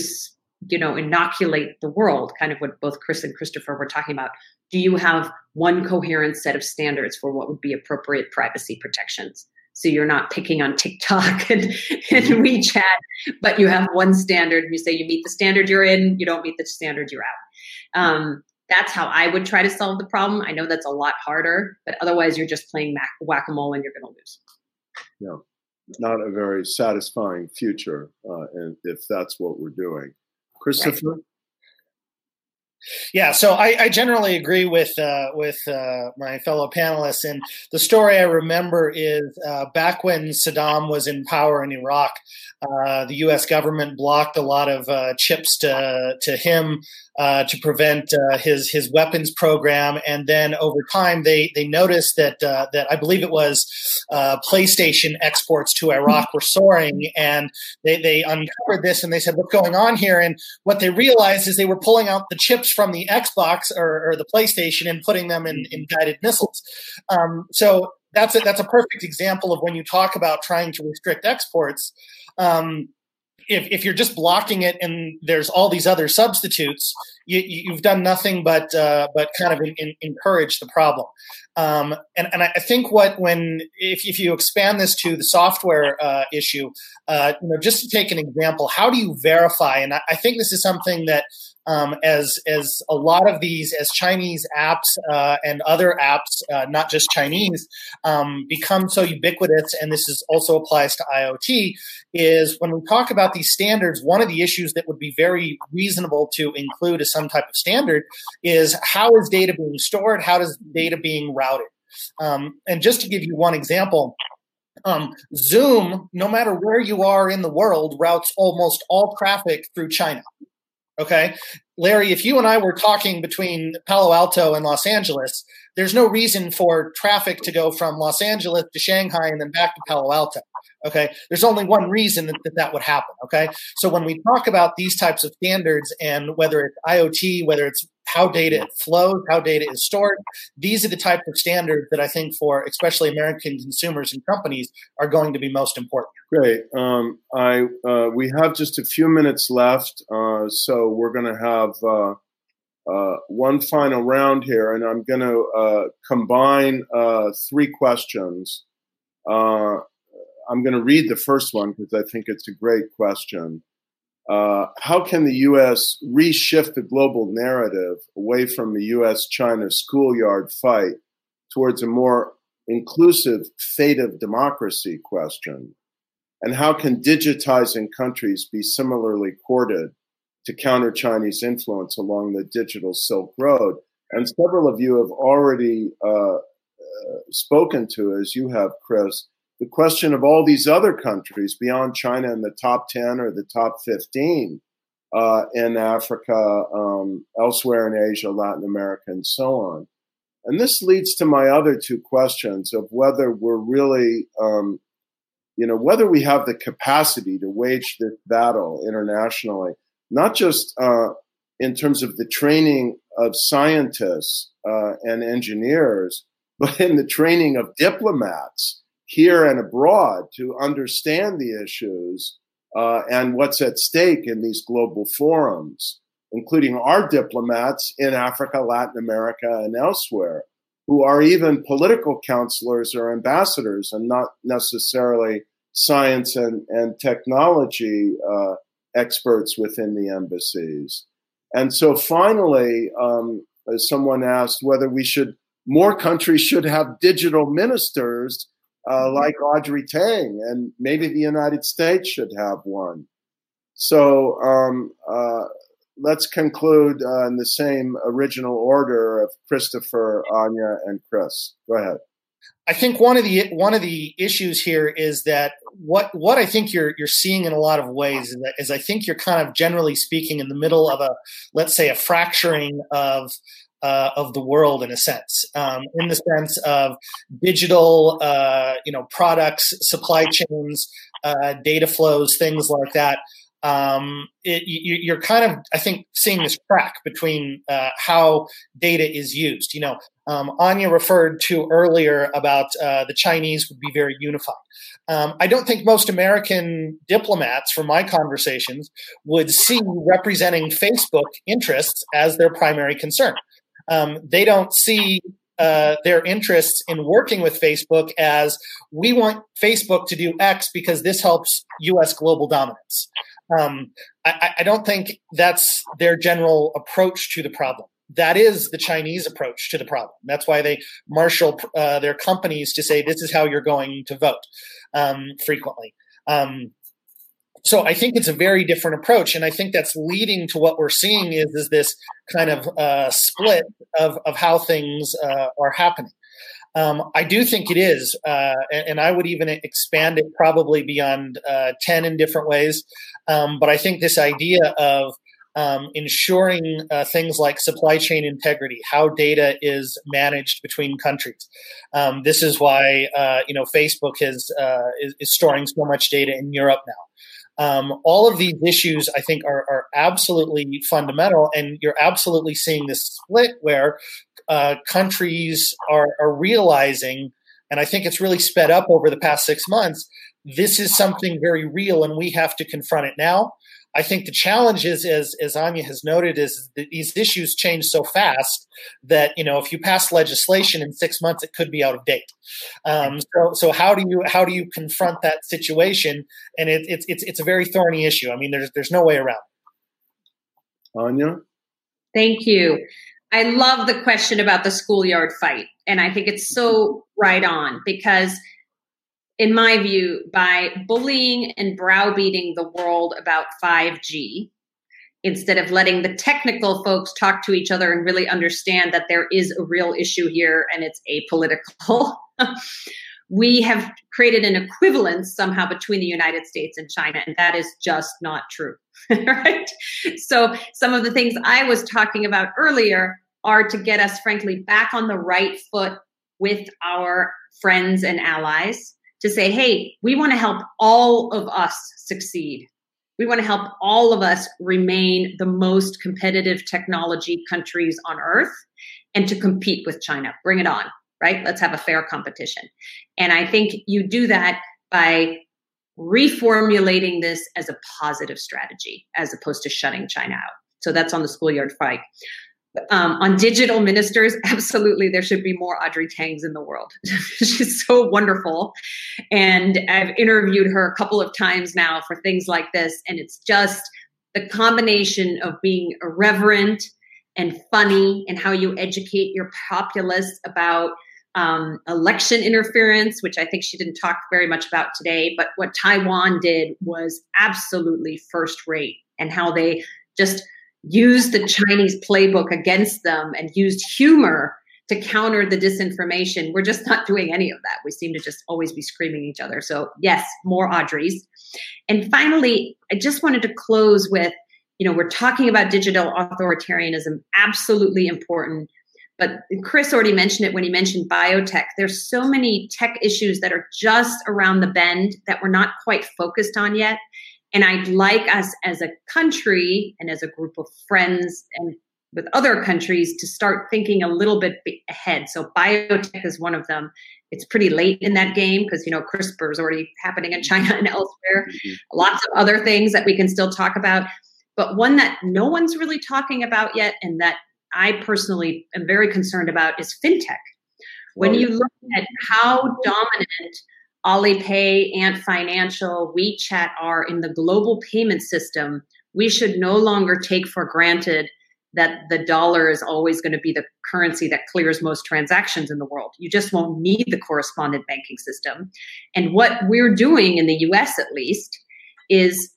Speaker 5: you know inoculate the world kind of what both chris and christopher were talking about do you have one coherent set of standards for what would be appropriate privacy protections so you're not picking on TikTok <laughs> and, and mm-hmm. WeChat, but you have one standard. You say you meet the standard you're in, you don't meet the standard you're out. Um, that's how I would try to solve the problem. I know that's a lot harder, but otherwise you're just playing whack a mole and you're going to lose.
Speaker 3: Yeah, not a very satisfying future uh, if that's what we're doing. Christopher? Right.
Speaker 4: Yeah, so I, I generally agree with uh, with uh, my fellow panelists, and the story I remember is uh, back when Saddam was in power in Iraq, uh, the U.S. government blocked a lot of uh, chips to to him uh, to prevent uh, his his weapons program, and then over time they they noticed that uh, that I believe it was uh, PlayStation exports to Iraq were soaring, and they they uncovered this and they said what's going on here, and what they realized is they were pulling out the chips from the Xbox or, or the PlayStation and putting them in, in guided missiles. Um, so that's a, that's a perfect example of when you talk about trying to restrict exports. Um, if, if you're just blocking it and there's all these other substitutes, you, have done nothing but uh, but kind of in, in, encourage the problem. Um, and, and I think what when if, if you expand this to the software uh, issue, uh, you know, just to take an example, how do you verify? And I, I think this is something that um, as as a lot of these as Chinese apps uh, and other apps, uh, not just Chinese, um, become so ubiquitous, and this is also applies to IoT. Is when we talk about these standards, one of the issues that would be very reasonable to include as some type of standard is how is data being stored, how does data being routed, um, and just to give you one example. Um, Zoom, no matter where you are in the world, routes almost all traffic through China. Okay. Larry, if you and I were talking between Palo Alto and Los Angeles, there's no reason for traffic to go from Los Angeles to Shanghai and then back to Palo Alto. Okay. There's only one reason that, that that would happen. Okay. So when we talk about these types of standards and whether it's IoT, whether it's how data flows, how data is stored. These are the types of standards that I think for especially American consumers and companies are going to be most important.
Speaker 3: Great. Um, I uh, we have just a few minutes left, uh, so we're going to have uh, uh, one final round here, and I'm going to uh, combine uh, three questions. I'm going to read the first one because I think it's a great question uh, how can the U.S. reshift the global narrative away from the U.S. China schoolyard fight towards a more inclusive fate of democracy question? And how can digitizing countries be similarly courted to counter Chinese influence along the digital Silk Road? And several of you have already uh, uh, spoken to, as you have, Chris, the question of all these other countries beyond China in the top 10 or the top 15 uh, in Africa, um, elsewhere in Asia, Latin America, and so on. And this leads to my other two questions of whether we're really, um, you know, whether we have the capacity to wage this battle internationally, not just uh, in terms of the training of scientists uh, and engineers, <laughs> but in the training of diplomats here and abroad to understand the issues uh, and what's at stake in these global forums, including our diplomats in Africa, Latin America, and elsewhere, who are even political counselors or ambassadors and not necessarily science and, and technology uh, experts within the embassies. And so finally, um, someone asked whether we should, more countries should have digital ministers uh, like Audrey Tang, and maybe the United States should have one. So um, uh, let's conclude uh, in the same original order of Christopher, Anja, and Chris. Go ahead.
Speaker 4: I think one of the one of the issues here is that what what I think you're you're seeing in a lot of ways is, that, is I think you're kind of generally speaking in the middle of a let's say a fracturing of uh, of the world in a sense, um, in the sense of digital, uh, you know, products, supply chains, uh, data flows, things like that. Um, it, you, are kind of, I think, seeing this crack between uh, how data is used. You know, um, Anja referred to earlier about uh, the Chinese would be very unified. Um, I don't think most American diplomats, from my conversations, would see representing Facebook interests as their primary concern um, they don't see uh, their interests in working with Facebook as we want Facebook to do X because this helps U.S. global dominance. Um, I, I, don't think that's their general approach to the problem. That is the Chinese approach to the problem. That's why they marshal uh, their companies to say this is how you're going to vote um, frequently. Um, so I think it's a very different approach, and I think that's leading to what we're seeing is is this kind of uh, split of of how things uh, are happening. Um, I do think it is, uh, and, and, I would even expand it probably beyond uh, ten in different ways. Um, but I think this idea of um, ensuring uh, things like supply chain integrity, how data is managed between countries. Um, this is why uh, you know Facebook has uh, is, is, storing so much data in Europe now. Um, all of these issues, I think, are, are, absolutely fundamental, and you're absolutely seeing this split where uh, countries are, are realizing, and I think it's really sped up over the past six months. This is something very real, and we have to confront it now. I think the challenge is, as, as Anja has noted, is that these issues change so fast that you know if you pass legislation in six months, it could be out of date. Um, so, so how do you how do you confront that situation? And it, it's it's it's a very thorny issue. I mean, there's there's no way around.
Speaker 3: Anja,
Speaker 5: thank you. I love the question about the schoolyard fight, and I think it's so right on because in my view, by bullying and browbeating the world about 5G, instead of letting the technical folks talk to each other and really understand that there is a real issue here and it's apolitical, <laughs> we have created an equivalence somehow between the United States and China, and that is just not true. <laughs> right? So, some of the things I was talking about earlier are to get us, frankly, back on the right foot with our friends and allies to say, hey, we want to help all of us succeed. We want to help all of us remain the most competitive technology countries on earth and to compete with China. Bring it on, right? Let's have a fair competition. And I think you do that by reformulating this as a positive strategy as opposed to shutting China out. So that's on the schoolyard fight. Um, on digital ministers, <laughs> absolutely, there should be more Audrey Tangs in the world. <laughs> She's so wonderful. And I've interviewed her a couple of times now for things like this. And it's just the combination of being irreverent and funny and how you educate your populace about um, election interference, which I think she didn't talk very much about today. But what Taiwan did was absolutely first rate and how they just used the Chinese playbook against them and used humor to counter the disinformation. We're just not doing any of that. We seem to just always be screaming each other. So, yes, more Audreys. And finally, I just wanted to close with you know, we're talking about digital authoritarianism, absolutely important. But Chris already mentioned it when he mentioned biotech. There's so many tech issues that are just around the bend that we're not quite focused on yet. And I'd like us as a country and as a group of friends and with other countries to start thinking a little bit ahead. So biotech is one of them. It's pretty late in that game because you know CRISPR is already happening in China and elsewhere. Mm-hmm. Lots of other things that we can still talk about, but one that no one's really talking about yet, and that I personally am very concerned about is fintech. When oh, you look at how dominant Alipay, Ant Financial, WeChat are in the global payment system, we should no longer take for granted that the dollar is always going to be the currency that clears most transactions in the world. You just won't need the correspondent banking system. And what we're doing in the US, at least, is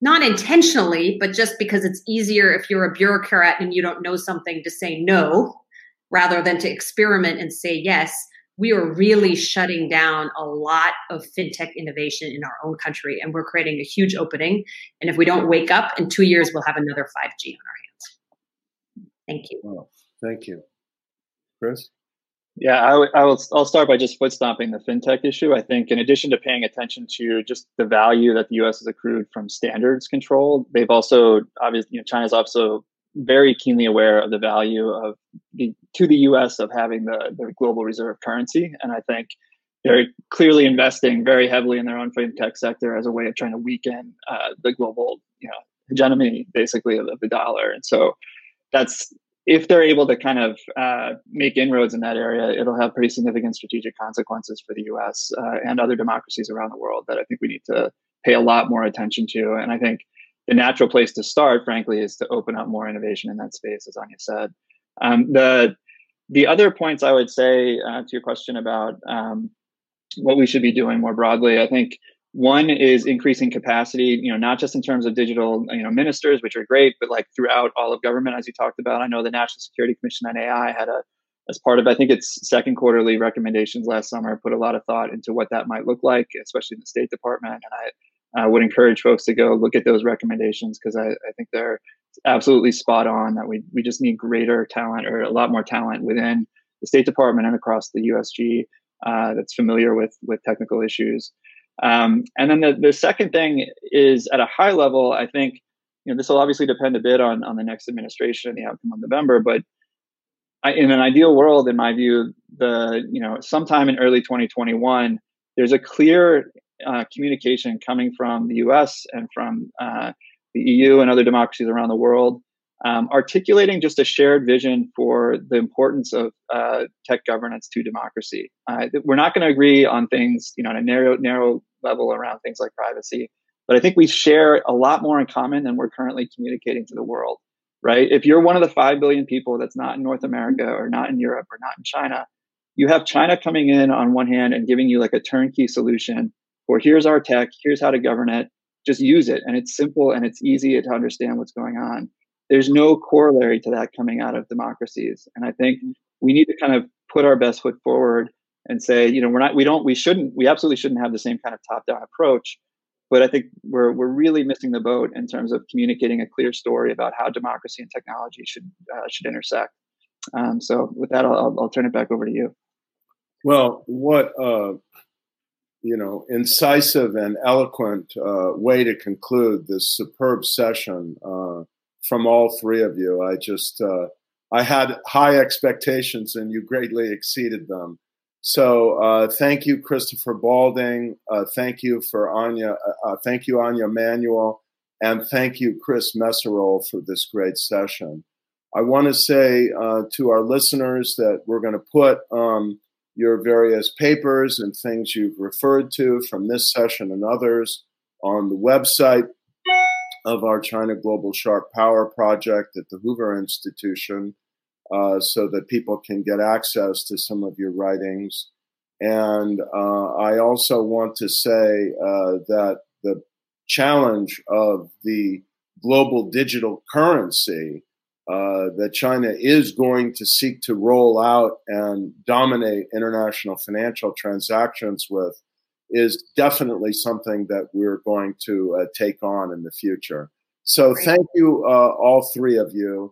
Speaker 5: not intentionally, but just because it's easier if you're a bureaucrat and you don't know something to say no rather than to experiment and say yes. We are really shutting down a lot of fintech innovation in our own country, and we're creating a huge opening. And if we don't wake up, in two years, we'll have another 5G on our hands. Thank you.
Speaker 3: Oh, thank you. Chris?
Speaker 6: Yeah, I, w- I will. I'll start by just foot stomping the fintech issue. I think, in addition to paying attention to just the value that the U.S. has accrued from standards control, they've also obviously, you know, China's also very keenly aware of the value of the to the U.S. of having the the global reserve currency, and I think they're clearly investing very heavily in their own fintech sector as a way of trying to weaken uh, the global, you know, hegemony basically of, the dollar, and so that's if they're able to kind of uh, make inroads in that area, it'll have pretty significant strategic consequences for the U.S. Uh, and other democracies around the world that I think we need to pay a lot more attention to. And I think the natural place to start, frankly, is to open up more innovation in that space, as Anja said. Um, the the other points I would say uh, to your question about um, what we should be doing more broadly, I think one is increasing capacity, you know, not just in terms of digital, you know, ministers, which are great, but like throughout all of government, as you talked about. I know the National Security Commission on AI had a, as part of, I think its second quarterly recommendations last summer, put a lot of thought into what that might look like, especially in the State Department. And I uh, would encourage folks to go look at those recommendations because I, I think they're absolutely spot on that we, we just need greater talent or a lot more talent within the State Department and across the USG uh, that's familiar with, with technical issues. Um, and then the, the second thing is at a high level, I think, you know, this will obviously depend a bit on, on the next administration and the outcome of November, but I, in an ideal world, in my view, the, you know, sometime in early 2021, there's a clear uh, communication coming from the US and from uh, the EU and other democracies around the world um, articulating just a shared vision for the importance of uh, tech governance to democracy. Uh, we're not going to agree on things, you know, on a narrow narrow level around things like privacy, but I think we share a lot more in common than we're currently communicating to the world. Right? If you're one of the five billion people that's not in North America or not in Europe or not in China, you have China coming in on one hand and giving you like a turnkey solution for here's our tech, here's how to govern it, just use it, and it's simple and it's easy to understand what's going on there's no corollary to that coming out of democracies. And I think mm-hmm. we need to kind of put our best foot forward and say, you know, we're not, we don't, we shouldn't, we absolutely shouldn't have the same kind of top-down approach. But I think we're we're really missing the boat in terms of communicating a clear story about how democracy and technology should uh, should intersect. Um, so with that, I'll, I'll turn it back over to you.
Speaker 3: Well, what uh, you know, incisive and eloquent uh, way to conclude this superb session. Uh, from all three of you. I just uh, I had high expectations, and you greatly exceeded them. So uh, thank you, Christopher Balding. Uh, thank you for Anja. Uh, thank you, Anja Manuel, and thank you, Chris Meserole, for this great session. I want to say to our listeners that we're going to put um, your various papers and things you've referred to from this session and others on the website of our China Global Sharp Power project at the Hoover Institution uh, so that people can get access to some of your writings. And uh, I also want to say uh, that the challenge of the global digital currency uh, that China is going to seek to roll out and dominate international financial transactions with is definitely something that we're going to uh, take on in the future. So thank you, uh, all three of you.